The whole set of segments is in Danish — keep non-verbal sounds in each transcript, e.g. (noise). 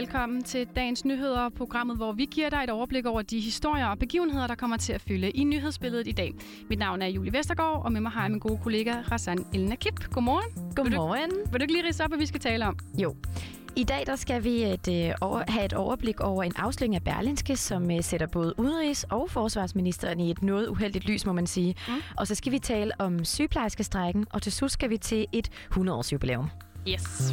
velkommen til dagens nyheder, programmet, hvor vi giver dig et overblik over de historier og begivenheder, der kommer til at fylde i nyhedsbilledet i dag. Mit navn er Julie Vestergaard, og med mig har jeg min gode kollega Rassan Elna Kip. Godmorgen. Godmorgen. Vil du, vil du ikke lige rise op, hvad vi skal tale om? Jo. I dag der skal vi et, øh, over, have et overblik over en afsløring af Berlinske, som øh, sætter både udenrigs- og forsvarsministeren i et noget uheldigt lys, må man sige. Mm. Og så skal vi tale om sygeplejerskestrækken, og til slut skal vi til et 100-års jubilæum. Yes.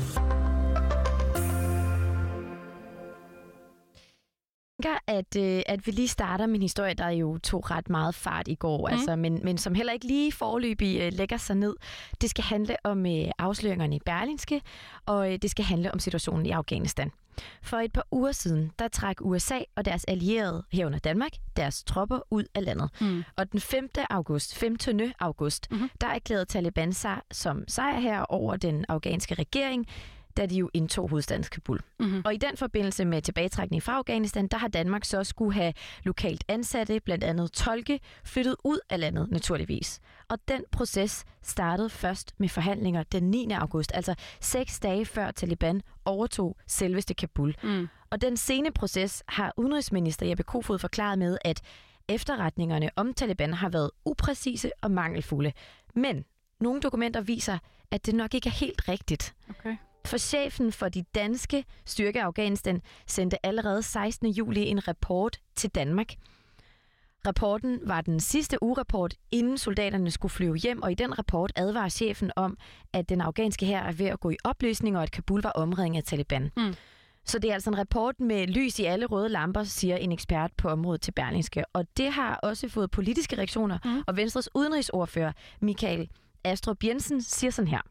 Tænker, at, øh, at vi lige starter en historie, der jo tog ret meget fart i går, mm. altså, men, men som heller ikke lige forløbig øh, lægger sig ned. Det skal handle om øh, afsløringerne i Berlinske, og øh, det skal handle om situationen i Afghanistan. For et par uger siden, der trak USA og deres allierede herunder Danmark deres tropper ud af landet. Mm. Og den 5. august, 15. august, mm-hmm. der erklærede Taliban sig som sejr her over den afghanske regering, da de jo indtog hovedstaden Kabul. Mm-hmm. Og i den forbindelse med tilbagetrækning fra Afghanistan, der har Danmark så skulle have lokalt ansatte, blandt andet tolke, flyttet ud af landet naturligvis. Og den proces startede først med forhandlinger den 9. august, altså seks dage før Taliban overtog selveste Kabul. Mm. Og den sene proces har udenrigsminister Jeppe Kofod forklaret med, at efterretningerne om Taliban har været upræcise og mangelfulde. Men nogle dokumenter viser, at det nok ikke er helt rigtigt. Okay. For chefen for de danske styrke Afghanistan sendte allerede 16. juli en rapport til Danmark. Rapporten var den sidste ugerapport, inden soldaterne skulle flyve hjem, og i den rapport advarer chefen om, at den afghanske her er ved at gå i opløsning, og at Kabul var omringet af Taliban. Mm. Så det er altså en rapport med lys i alle røde lamper, siger en ekspert på området til Berlingske. Og det har også fået politiske reaktioner, mm. og Venstres udenrigsordfører Michael Astrup Jensen siger sådan her.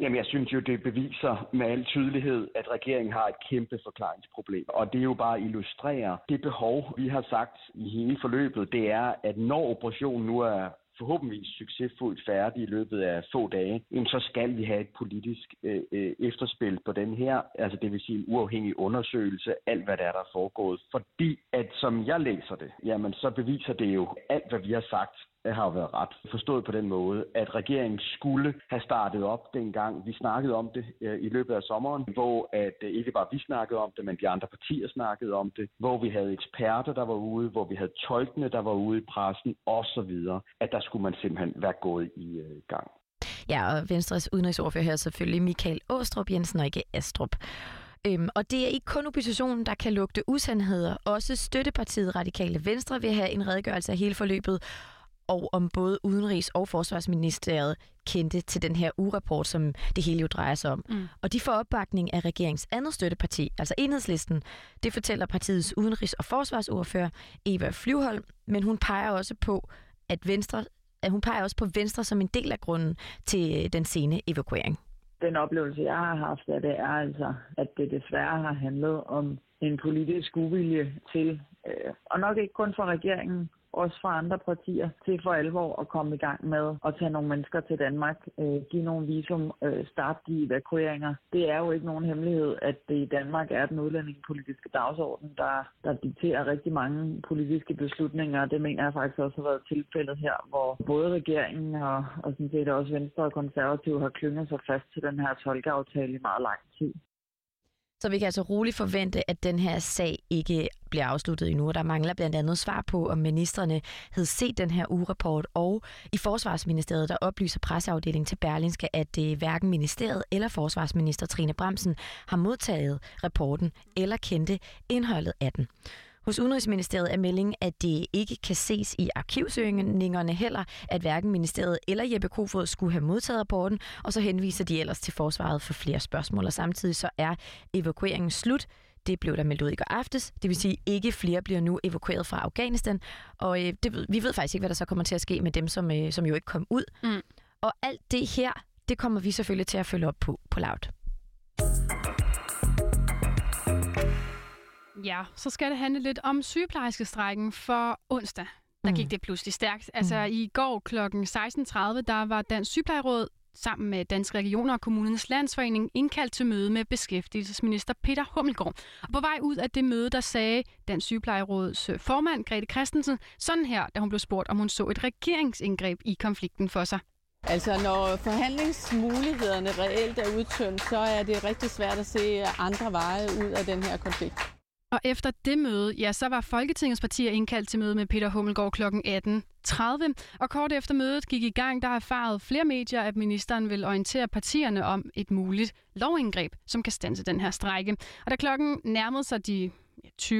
Jamen, jeg synes jo, det beviser med al tydelighed, at regeringen har et kæmpe forklaringsproblem. Og det er jo bare at illustrere det behov, vi har sagt i hele forløbet, det er, at når operationen nu er forhåbentlig succesfuldt færdig i løbet af få dage, så skal vi have et politisk øh, øh, efterspil på den her, altså det vil sige en uafhængig undersøgelse, alt hvad der er, der er foregået. Fordi at som jeg læser det, jamen så beviser det jo alt, hvad vi har sagt har jo været ret forstået på den måde, at regeringen skulle have startet op dengang vi snakkede om det øh, i løbet af sommeren, hvor at øh, ikke bare vi snakkede om det, men de andre partier snakkede om det, hvor vi havde eksperter, der var ude, hvor vi havde tolkene, der var ude i pressen osv., at der skulle man simpelthen være gået i øh, gang. Ja, og Venstres udenrigsordfører her selvfølgelig Michael Åstrup Jensen og ikke Astrup. Øhm, og det er ikke kun oppositionen, der kan lugte usandheder. Også støttepartiet Radikale Venstre vil have en redegørelse af hele forløbet, og om både Udenrigs- og Forsvarsministeriet kendte til den her ugerapport, som det hele jo drejer sig om. Mm. Og de får opbakning af regeringens andet støtteparti, altså Enhedslisten. Det fortæller partiets udenrigs- og forsvarsordfører Eva Flyvholm, men hun peger også på, at Venstre at hun peger også på Venstre som en del af grunden til den sene evakuering. Den oplevelse, jeg har haft af det, er altså, at det desværre har handlet om en politisk uvilje til, øh, og nok ikke kun for regeringen, også fra andre partier, til for alvor at komme i gang med at tage nogle mennesker til Danmark, øh, give nogle visum, øh, starte de evakueringer. Det er jo ikke nogen hemmelighed, at det i Danmark er den udlændingepolitiske dagsorden, der, der dikterer rigtig mange politiske beslutninger. Det mener jeg faktisk også har været tilfældet her, hvor både regeringen og, og sådan set også Venstre og Konservative har klynget sig fast til den her tolkeaftale i meget lang tid. Så vi kan altså roligt forvente, at den her sag ikke bliver afsluttet endnu. Der mangler blandt andet svar på, om ministerne havde set den her ugerapport, og i Forsvarsministeriet, der oplyser presseafdelingen til Berlinske, at det hverken ministeriet eller forsvarsminister Trine Bremsen har modtaget rapporten eller kendte indholdet af den. Hos Udenrigsministeriet er meldingen, at det ikke kan ses i arkivsøgningerne heller, at hverken ministeriet eller Jeppe Kofod skulle have modtaget rapporten, og så henviser de ellers til forsvaret for flere spørgsmål, og samtidig så er evakueringen slut. Det blev der meldt ud i går aftes. Det vil sige, at ikke flere bliver nu evakueret fra Afghanistan. Og øh, det, vi ved faktisk ikke, hvad der så kommer til at ske med dem, som, øh, som jo ikke kom ud. Mm. Og alt det her, det kommer vi selvfølgelig til at følge op på på Loud. Ja, så skal det handle lidt om sygeplejerskestrækken for onsdag. Der mm. gik det pludselig stærkt. Altså mm. i går kl. 16.30, der var Dansk Sygeplejeråd sammen med Danske Regioner og Kommunernes Landsforening indkaldt til møde med beskæftigelsesminister Peter Hummelgaard. Og på vej ud af det møde, der sagde Dansk Sygeplejeråds formand Grete Christensen sådan her, da hun blev spurgt, om hun så et regeringsindgreb i konflikten for sig. Altså, når forhandlingsmulighederne reelt er udtømt, så er det rigtig svært at se andre veje ud af den her konflikt. Og efter det møde, ja, så var Folketingets partier indkaldt til møde med Peter Hummelgaard kl. 18.30. Og kort efter mødet gik i gang, der erfarede flere medier, at ministeren vil orientere partierne om et muligt lovindgreb, som kan stanse den her strække. Og da klokken nærmede sig de 20.08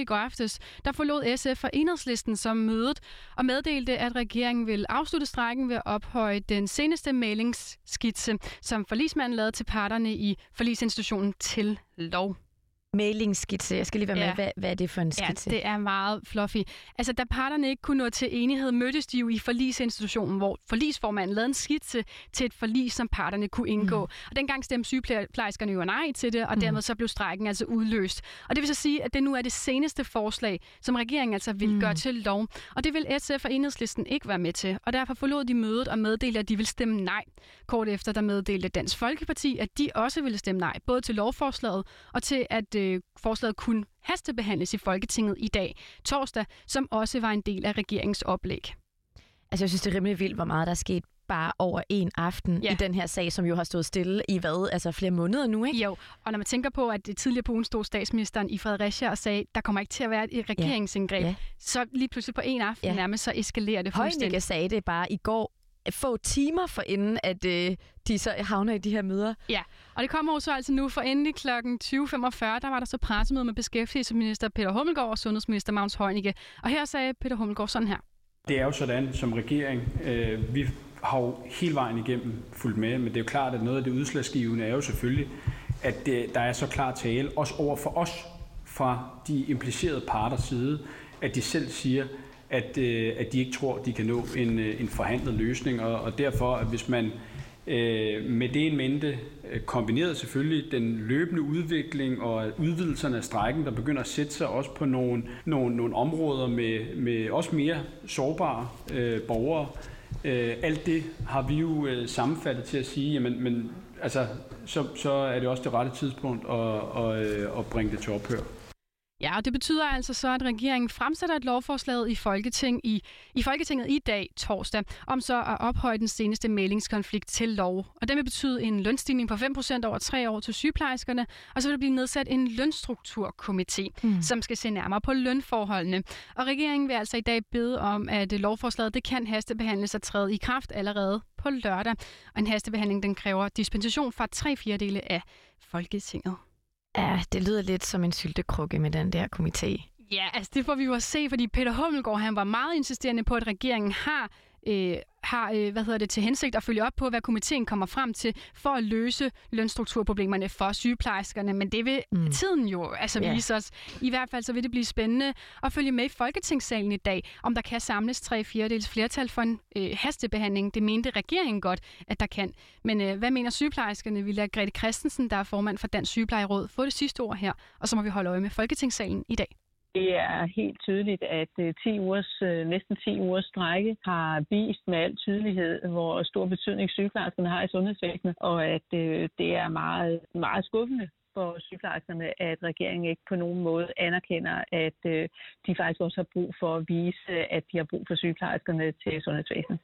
i går aftes, der forlod SF og enhedslisten som mødet og meddelte, at regeringen vil afslutte strækken ved at ophøje den seneste malingsskitse, som forlismanden lavede til parterne i forlisinstitutionen til lov mailingskitse. Jeg skal lige være med, Ja. hvad, hvad er det for en skitse? Ja, det er meget fluffy. Altså, da parterne ikke kunne nå til enighed, mødtes de jo i forlisinstitutionen, hvor forlisformanden lavede en skitse til et forlis, som parterne kunne indgå. Mm. Og dengang stemte sygeplejerskerne jo nej til det, og dermed så blev strækken altså udløst. Og det vil så sige, at det nu er det seneste forslag, som regeringen altså vil mm. gøre til lov. Og det vil SF og Enhedslisten ikke være med til. Og derfor forlod de mødet og meddelte, at de vil stemme nej. Kort efter, der meddelte Dansk Folkeparti, at de også ville stemme nej, både til lovforslaget og til, at øh, forslaget kunne hastebehandles i Folketinget i dag, torsdag, som også var en del af regeringens oplæg. Altså, jeg synes, det er rimelig vildt, hvor meget der er sket bare over en aften Ja. i den her sag, som jo har stået stille i hvad? Altså flere måneder nu, ikke? Jo, og når man tænker på, at det tidligere på ugen stod statsministeren i Fredericia og sagde, der kommer ikke til at være et regeringsindgreb, Ja. ja. så lige pludselig på en aften Ja. nærmest så eskalerer det fuldstændig. Højnikke sagde det bare i går, få timer for inden, at øh, de så havner i de her møder. Og det kommer jo så altså nu, for endelig kl. 20.45, der var der så pressemøde med beskæftigelsesminister Peter Hummelgaard og sundhedsminister Magnus Heunicke. Og her sagde Peter Hummelgaard sådan her. Det er jo sådan som regering, øh, vi har jo hele vejen igennem fulgt med, men det er jo klart, at noget af det udslagsgivende er jo selvfølgelig, at det, der er så klar tale, også over for os fra de implicerede parters side, at de selv siger, at, øh, at de ikke tror, de kan nå en, øh, en forhandlet løsning, og, og derfor, at hvis man øh, med det en mente, øh, kombineret selvfølgelig den løbende udvikling og udvidelserne af strækken, der begynder at sætte sig også på nogle, nogle, nogle områder med, med også mere sårbare øh, borgere. Øh, alt det har vi jo øh, sammenfattet til at sige, jamen, men, altså, så, så er det også det rette tidspunkt at, at, øh, at bringe det til ophør. Ja, og det betyder altså så, at regeringen fremsætter et lovforslag i, Folketing i, i Folketinget i dag, torsdag, om så at ophøje den seneste mailingskonflikt til lov. Og det vil betyde en lønstigning på 5% over tre år til sygeplejerskerne, og så vil der blive nedsat en lønstrukturkomité, mm. som skal se nærmere på lønforholdene. Og regeringen vil altså i dag bede om, at lovforslaget det kan hastebehandles og træde i kraft allerede på lørdag. Og en hastebehandling den kræver dispensation fra tre fjerdedele af Folketinget. Ja, det lyder lidt som en syltekrukke med den der komité. Ja, altså det får vi jo at se, fordi Peter Hummelgaard han var meget insisterende på, at regeringen har øh, har øh, hvad hedder det, til hensigt at følge op på, hvad komiteen kommer frem til for at løse lønstrukturproblemerne for sygeplejerskerne. Men det vil Mm. tiden jo altså Ja. vise os. I hvert fald så vil det blive spændende at følge med i Folketingssalen i dag, om der kan samles tre fjerdedels flertal for en øh, hastebehandling. Det mente regeringen godt, at der kan. Men øh, hvad mener sygeplejerskerne? Vi lader Grete Christensen, der er formand for Dansk Sygeplejeråd, få det sidste ord her, og så må vi holde øje med Folketingssalen i dag. Det er helt tydeligt, at øh, 10 ugers, øh, næsten 10 ugers strække har vist med al tydelighed, hvor stor betydning sygeplejerskerne har i sundhedsvæsenet, og at øh, det er meget, meget skuffende for sygeplejerskerne, at regeringen ikke på nogen måde anerkender, at de faktisk også har brug for at vise, at de har brug for sygeplejerskerne til sundhedsvæsenet.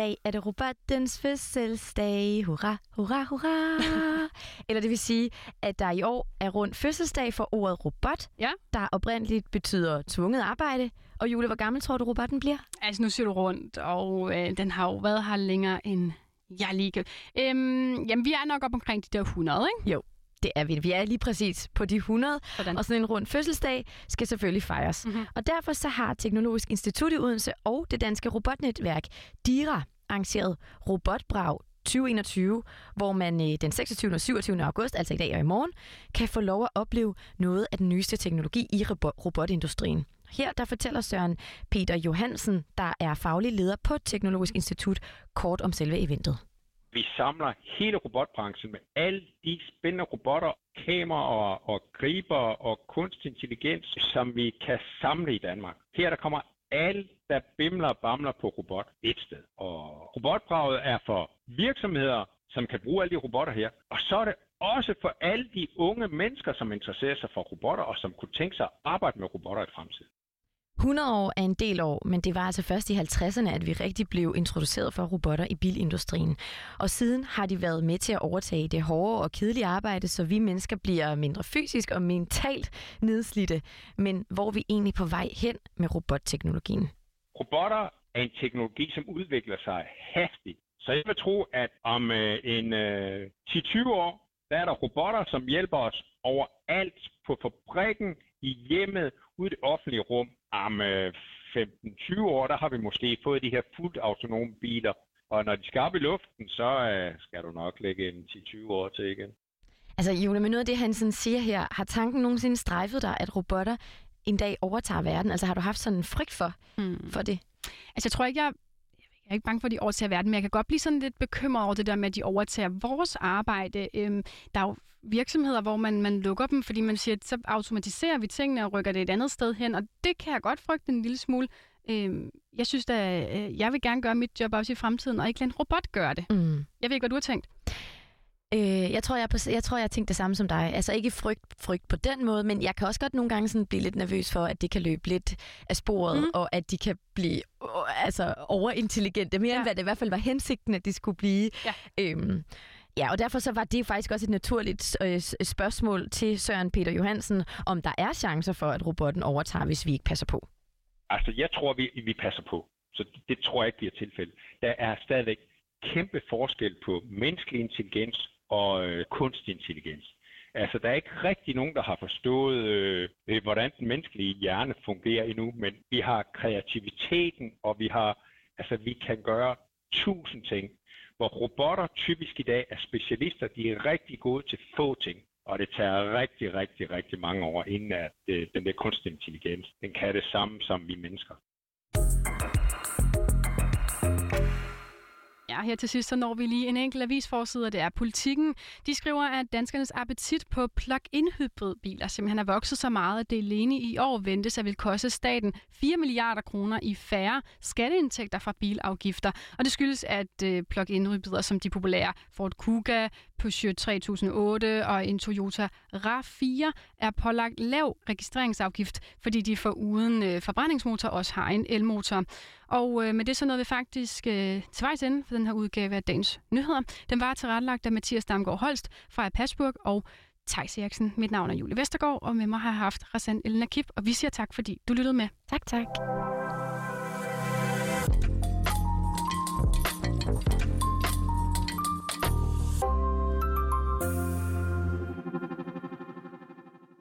Dag er det robottens fødselsdag. Hurra, hurra, hurra. (laughs) Eller det vil sige, at der i år er rundt fødselsdag for ordet robot, Ja. der oprindeligt betyder tvunget arbejde. Og Jule, hvor gammel tror du, robotten bliver? Altså, nu ser du rundt, og øh, den har jo været her længere end jeg lige kan. Øhm, jamen, vi er nok op omkring de der 100, ikke? Det er vi. Vi er lige præcis på de 100, Sådan. og sådan en rund fødselsdag skal selvfølgelig fejres. Mhm. Og derfor så har Teknologisk Institut i Odense og det danske robotnetværk DIRA arrangeret Robotbrag 2021, hvor man øh, den 26. og 27. august, altså i dag og i morgen, kan få lov at opleve noget af den nyeste teknologi i robo- robotindustrien. Her der fortæller Søren Peter Johansen, der er faglig leder på Teknologisk Institut, kort om selve eventet. Vi samler hele robotbranchen med alle de spændende robotter, kameraer og griber og kunstig intelligens, som vi kan samle i Danmark. Her der kommer alt, der bimler og bamler på robot et sted. Og robotbraget er for virksomheder, som kan bruge alle de robotter her. Og så er det også for alle de unge mennesker, som interesserer sig for robotter og som kunne tænke sig at arbejde med robotter i fremtiden. 100 år er en del år, men det var altså først i 50'erne, at vi rigtig blev introduceret for robotter i bilindustrien. Og siden har de været med til at overtage det hårde og kedelige arbejde, så vi mennesker bliver mindre fysisk og mentalt nedslidte. Men hvor er vi egentlig på vej hen med robotteknologien? Robotter er en teknologi, som udvikler sig hastigt. Så jeg vil tro, at om øh, en øh, 10-20 år, der er der robotter, som hjælper os overalt på fabrikken, i hjemmet, ude i det offentlige rum. Om øh, 15-20 år, der har vi måske fået de her fuldt autonome biler. Og når de skal op i luften, så øh, skal du nok lægge en 10-20 år til igen. Altså, Jule, med noget af det, han sådan siger her, har tanken nogensinde strejfet dig, at robotter en dag overtager verden? Altså, har du haft sådan en frygt for, mm. for det? Altså, jeg tror ikke, jeg jeg er ikke bange for, at de overtager verden, men jeg kan godt blive sådan lidt bekymret over det der med, at de overtager vores arbejde. Øhm, der er jo virksomheder, hvor man, man lukker dem, fordi man siger, at så automatiserer vi tingene og rykker det et andet sted hen, og det kan jeg godt frygte en lille smule. Øhm, jeg synes da, øh, jeg vil gerne gøre mit job også i fremtiden, og ikke lade en robot gøre det. Mm. Jeg ved ikke, hvad du har tænkt. Øh, jeg, tror, jeg, jeg tror, jeg har tænkt det samme som dig. Altså ikke frygt, frygt på den måde, men jeg kan også godt nogle gange sådan blive lidt nervøs for, at det kan løbe lidt af sporet, mm. og at de kan blive altså, overintelligente, mere ja. end hvad det i hvert fald var hensigten, at de skulle blive. Ja. Øhm, Ja, og derfor så var det faktisk også et naturligt øh, spørgsmål til Søren Peter Johansen, om der er chancer for, at robotten overtager, hvis vi ikke passer på. Altså, jeg tror, vi, vi passer på. Så det, det tror jeg ikke bliver tilfældet. Der er stadigvæk kæmpe forskel på menneskelig intelligens og øh, kunstig intelligens. Altså, der er ikke rigtig nogen, der har forstået, øh, øh, hvordan den menneskelige hjerne fungerer endnu, men vi har kreativiteten, og vi har, altså, vi kan gøre tusind ting. Hvor robotter typisk i dag er specialister, de er rigtig gode til få ting. Og det tager rigtig, rigtig, rigtig mange år, inden at øh, den der kunstig intelligens, den kan det samme som vi mennesker. Ja, her til sidst så når vi lige en enkelt avisforside, og det er Politikken. De skriver, at danskernes appetit på plug-in hybridbiler simpelthen er vokset så meget, at det alene i år ventes at vil koste staten 4 milliarder kroner i færre skatteindtægter fra bilafgifter. Og det skyldes, at øh, plug-in hybrider som de populære Ford Kuga, Peugeot 3008 og en Toyota RAV4 er pålagt lav registreringsafgift, fordi de for uden øh, forbrændingsmotor også har en elmotor. Og øh, med det så nåede vi faktisk øh, til vejs ende for den her udgave af Dagens Nyheder. Den var tilrettelagt af Mathias Damgaard Holst fra Pasburg og Thijs Eriksen. Mit navn er Julie Vestergaard, og med mig har jeg haft Rassan Elena Kip, og vi siger tak, fordi du lyttede med. Tak, tak.